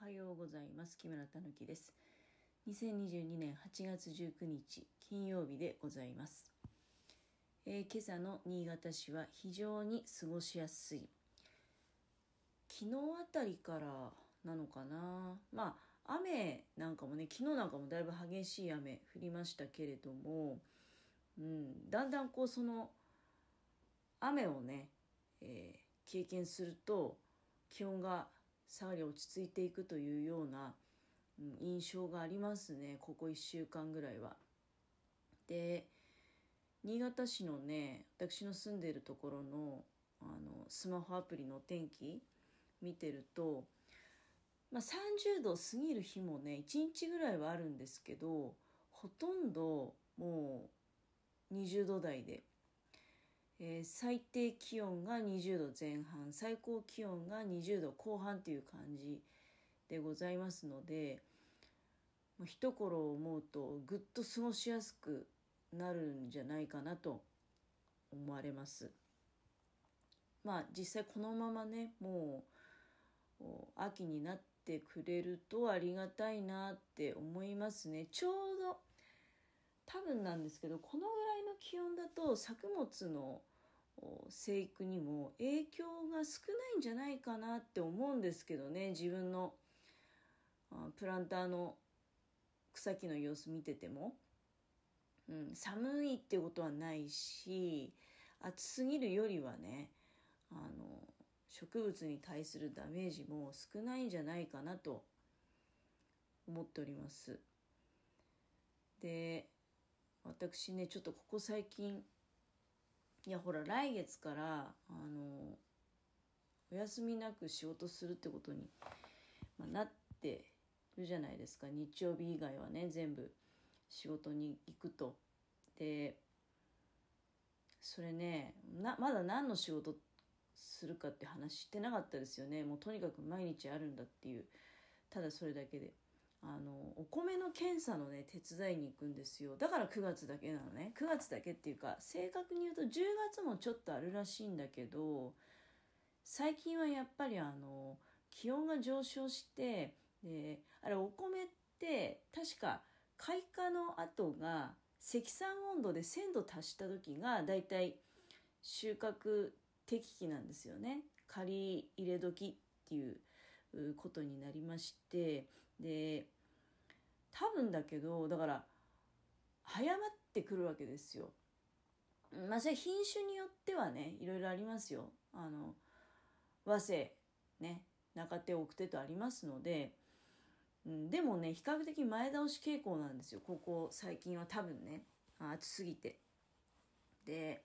はようございます。木村たぬきです。2022年8月19日金曜日でございます、えー、今朝の新潟市は非常に過ごしやすい。昨日あたりからなのかな。まあ雨なんかもね昨日なんかもだいぶ激しい雨降りましたけれども、うん、だんだんこうその雨をね、えー、経験すると気温が下がり落ち着いていくというような、うん、印象がありますねここ1週間ぐらいは。で新潟市のね私の住んでいるところのあのスマホアプリの天気見てると、まあ、30度過ぎる日もね1日ぐらいはあるんですけどほとんどもう20度台でえー、最低気温が20度前半最高気温が20度後半という感じでございますので一頃思うとぐっと過ごしやすくなるんじゃないかなと思われます。まあ実際このままねもう秋になってくれるとありがたいなって思いますね。ちょうど多分なんですけどこのぐらいの気温だと作物の生育にも影響が少ないんじゃないかなって思うんですけどね自分のプランターの草木の様子見てても、うん、寒いってことはないし暑すぎるよりはねあの植物に対するダメージも少ないんじゃないかなと思っております。で私ねちょっとここ最近いやほら来月からあのお休みなく仕事するってことに、まあ、なってるじゃないですか日曜日以外はね全部仕事に行くと。でそれねまだ何の仕事するかって話してなかったですよねもうとにかく毎日あるんだっていうただそれだけで。あのお米の検査のね手伝いに行くんですよ。だから9月だけなのね。9月だけっていうか正確に言うと10月もちょっとあるらしいんだけど最近はやっぱりあの気温が上昇してであれお米って確か開花の後が積算温度で1000度達した時がだいたい収穫適期なんですよね。刈り入れ時っていうことになりましてで多分だけどだから早まってくるわけですよ。まあそれ品種によってはねいろいろありますよ。あの和製ね中手奥手とありますので、うん、でもね比較的前倒し傾向なんですよここ最近は多分ね暑すぎて。で、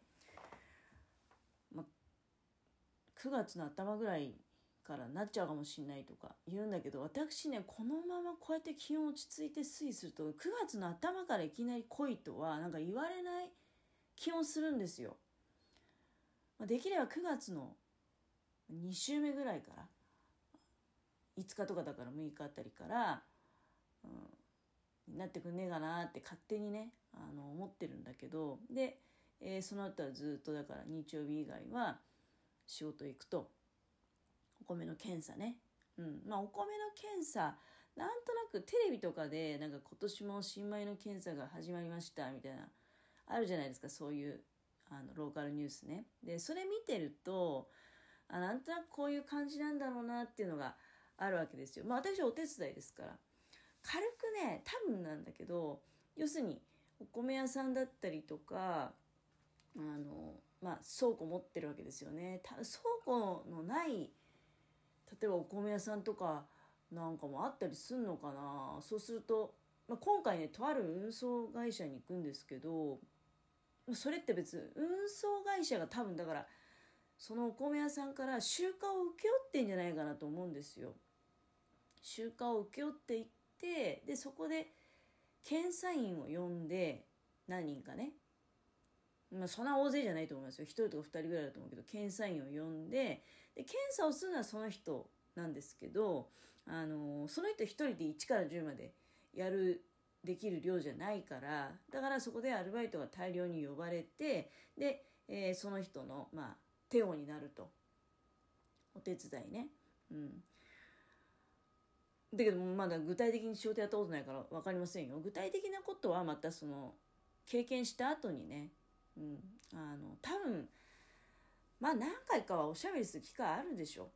まあ、9月の頭ぐらいからなっちゃうかもしんないとか言うんだけど私ねこのままこうやって気温落ち着いて推移すると9月の頭からいきなり来いとはなんか言われない気温するんですよ。できれば9月の2週目ぐらいから5日とかだから6日あたりから、うん、なってくんねえかなって勝手にねあの思ってるんだけどで、えー、その後はずっとだから日曜日以外は仕事行くと米の検査ね。うん。まあ、お米の検査、なんとなくテレビとかで、なんか今年も新米の検査が始まりましたみたいな、あるじゃないですか、そういう、あの、ローカルニュースね。で、それ見てると、あなんとなくこういう感じなんだろうなっていうのがあるわけですよ。まあ、私はお手伝いですから。軽くね、多分なんだけど、要するに、お米屋さんだったりとか、あの、まあ、倉庫持ってるわけですよね。倉庫のない例えばお米屋さんとかなんかもあったりすんのかなそうすると、まあ、今回ねとある運送会社に行くんですけどそれって別に運送会社が多分だからそのお米屋さんから集荷を請け負ってんじゃないかなと思うんですよ。集荷を請け負っていってでそこで検査員を呼んで何人かねまあ、そんな大勢じゃないと思いますよ。1人とか2人ぐらいだと思うけど検査員を呼んでで検査をするのはその人なんですけどあのその人1人で1から10までやるできる量じゃないからだからそこでアルバイトが大量に呼ばれてで、えー、その人の、まあ、手をになると。お手伝いね。うん。だけどまだ具体的に仕事やったことないから分かりませんよ。具体的なことはまたその経験した後にね、うん、あの多分まあ何回かはおしゃべりする機会あるでしょ。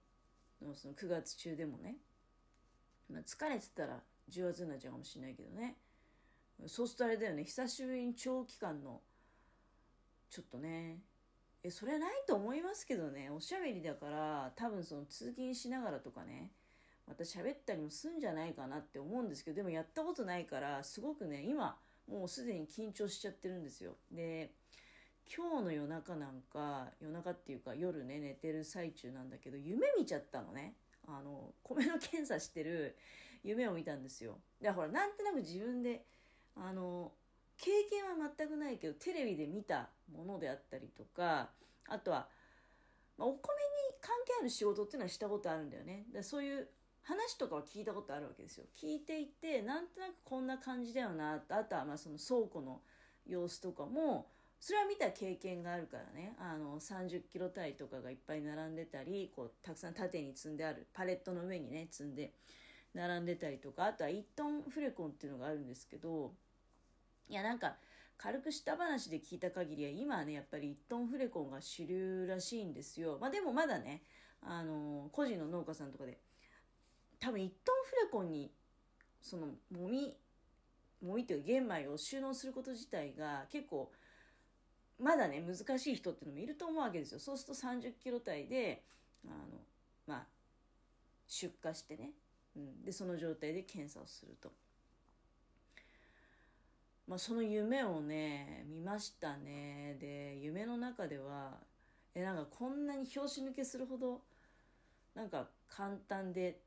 その9月中でもね、まあ、疲れてたら10月になっちゃうかもしれないけどね。そうするとあれだよね。久しぶりに長期間のちょっとね。えそれはないと思いますけどね。おしゃべりだから多分その通勤しながらとかね。また喋ったりもするんじゃないかなって思うんですけどでもやったことないからすごくね今もうすでに緊張しちゃってるんですよ。で今日の夜中なんか夜中っていうか夜ね寝てる最中なんだけど夢見ちゃったのね。あの米の検査してる夢を見たんですよ。でほらなんとなく自分であの経験は全くないけどテレビで見たものであったりとかあとは、まあ、お米に関係ある仕事っていうのはしたことあるんだよね。でそういう話とかは聞いたことあるわけですよ。聞いていてなんとなくこんな感じだよなあとはまあその倉庫の様子とかもそれは見た経験があるからね。あの30キロ単とかがいっぱい並んでたりこうたくさん縦に積んであるパレットの上にね積んで並んでたりとかあとは1トンフレコンっていうのがあるんですけどいやなんか軽くした話で聞いた限りは今はねやっぱり1トンフレコンが主流らしいんですよ。まあでもまだねあの個人の農家さんとかで多分1トンフレコンにそのもみもみっていうか玄米を収納すること自体が結構まだね難しい人っていうのもいると思うわけですよ。そうすると30キロ台であのまあ出荷してね、うん、でその状態で検査をすると。まあ、その夢をね見ましたね。で夢の中ではえなんかこんなに拍子抜けするほどなんか簡単で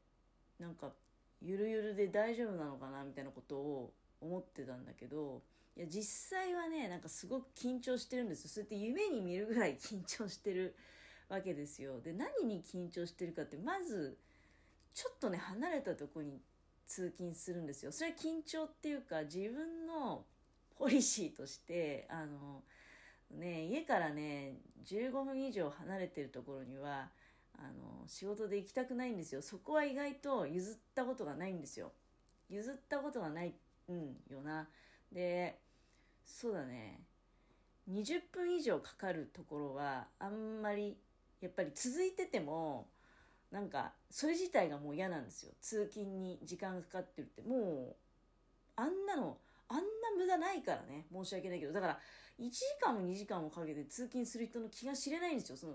なんかゆるゆるで大丈夫なのかなみたいなことを思ってたんだけどいや実際はねなんかすごく緊張してるんですよ。そうやって夢に見るぐらい緊張してる わけですよ。で何に緊張してるかってまずちょっとね離れたとこに通勤するんですよ。それは緊張っていうか自分のポリシーとしてあのね家からね15分以上離れてるところにはあの仕事で行きたくないんですよ。そこは意外と譲ったことがないんですよ。譲ったことがないうんよな。でそうだね。20分以上かかるところはあんまりやっぱり続いててもなんかそれ自体がもう嫌なんですよ。通勤に時間がかかってるって。もうあんなのあんな無駄ないからね。申し訳ないけど。だから1時間も2時間もかけて通勤する人の気が知れないんですよ。その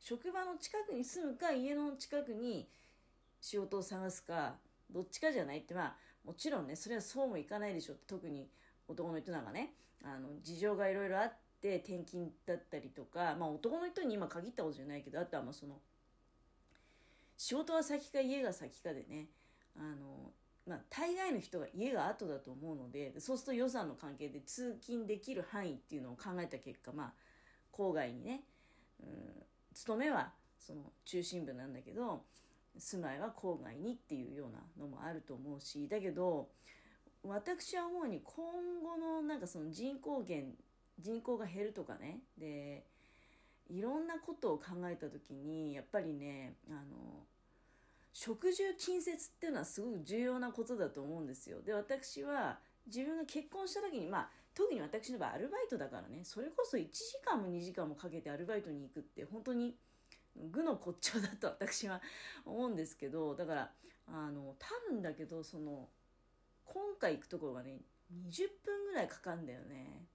職場の近くに住むか家の近くに仕事を探すかどっちかじゃないって。まあもちろんねそれはそうもいかないでしょって。特に男の人なんかね。あの事情がいろいろあって転勤だったりとか、まあ、男の人に今限ったことじゃないけどあとはまあその仕事は先か家が先かでねあの、まあ、大概の人が家が後だと思うのでそうすると予算の関係で通勤できる範囲っていうのを考えた結果まあ郊外にね、うん、勤めはその中心部なんだけど住まいは郊外にっていうようなのもあると思うしだけど私は思うに今後のなんかその人口減人口が減るとかねでいろんなことを考えた時にやっぱりねあの食住近接っていうのはすごく重要なことだと思うんですよ。で私は自分が結婚した時にまあ特に私の場合アルバイトだからねそれこそ1時間も2時間もかけてアルバイトに行くって本当に愚の骨頂だと私は思うんですけどだからあの多分だけどその今回行くところがね20分ぐらいかかるんだよね。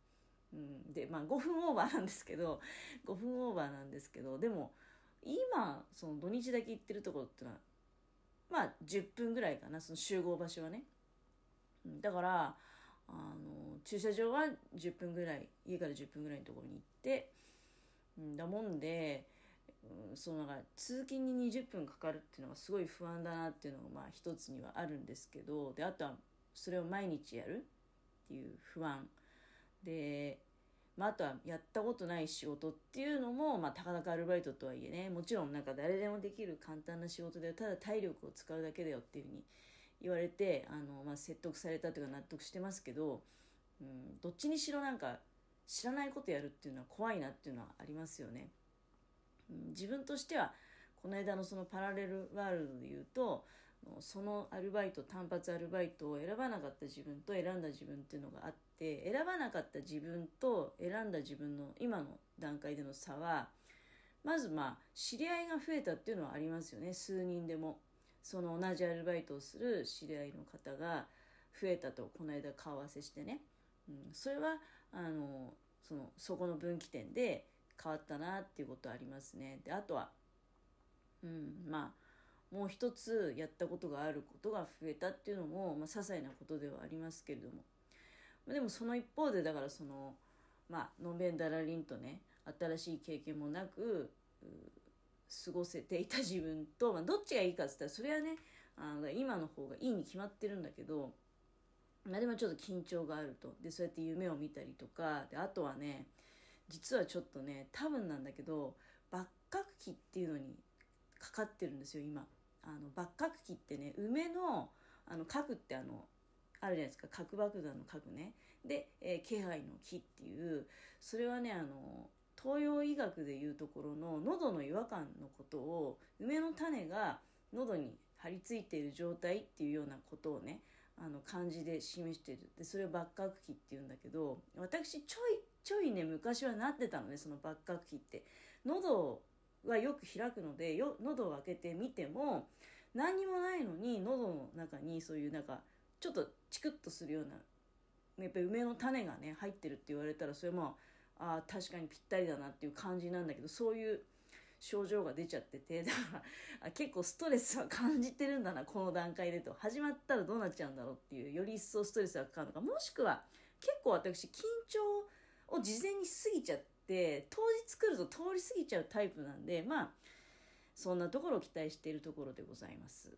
うん、でまあ5分オーバーなんですけど 5分オーバーなんですけどでも今その土日だけ行ってるところってのはまあ10分ぐらいかなその集合場所はね。だからあの駐車場は10分ぐらい家から10分ぐらいのところに行ってんだもんで、うん、そのなんか通勤に20分かかるっていうのがすごい不安だなっていうのがまあ一つにはあるんですけどであとはそれを毎日やるっていう不安で、まあ、あとはやったことない仕事っていうのも、まあ、たかだかアルバイトとはいえねもちろんなんか誰でもできる簡単な仕事でただ体力を使うだけだよっていうふうに言われてあの、まあ、説得されたというか納得してますけど、うん、どっちにしろなんか知らないことやるっていうのは怖いなっていうのはありますよね。うん、自分としてはこの間のそのパラレルワールドで言うとそのアルバイト単発アルバイトを選ばなかった自分と選んだ自分っていうのがあって選ばなかった自分と選んだ自分の今の段階での差はまずまあ知り合いが増えたっていうのはありますよね。数人でも。その同じアルバイトをする知り合いの方が増えたとこの間顔合わせしてね、うん、それはあのそのそこの分岐点で変わったなっていうことはありますね。であとは、うん、まあもう一つやったことがあることが増えたっていうのも、まあ、些細なことではありますけれども。までもその一方でだからそのまあのんべんだらりんとね新しい経験もなく過ごせていた自分と、まあ、どっちがいいかっつったらそれはねあの今の方がいいに決まってるんだけど、まあ、でもちょっと緊張があると。でそうやって夢を見たりとかであとはね実はちょっとね多分なんだけど抜角期っていうのにかかってるんですよ今。あの抜角期ってね梅のあの核ってあのあるじゃないですか。核爆弾の核ね。で、えー、気配の木っていうそれはねあの東洋医学でいうところの喉の違和感のことを梅の種が喉に張り付いている状態っていうようなことをねあの漢字で示してる。でそれを抜角期っていうんだけど私ちょいちょいね昔はなってたのねその抜角期って。喉はよく開くのでよ喉を開けてみても何にもないのに喉の中にそういうなんかちょっとチクッとするようなやっぱり梅の種がね入ってるって言われたらそれもあ確かにぴったりだなっていう感じなんだけどそういう症状が出ちゃっててだから結構ストレスは感じてるんだなこの段階でと。始まったらどうなっちゃうんだろうっていうより一層ストレスがかかるのか。もしくは結構私緊張を事前に過ぎちゃってって当日来ると通り過ぎちゃうタイプなんでまあそんなところを期待しているところでございます。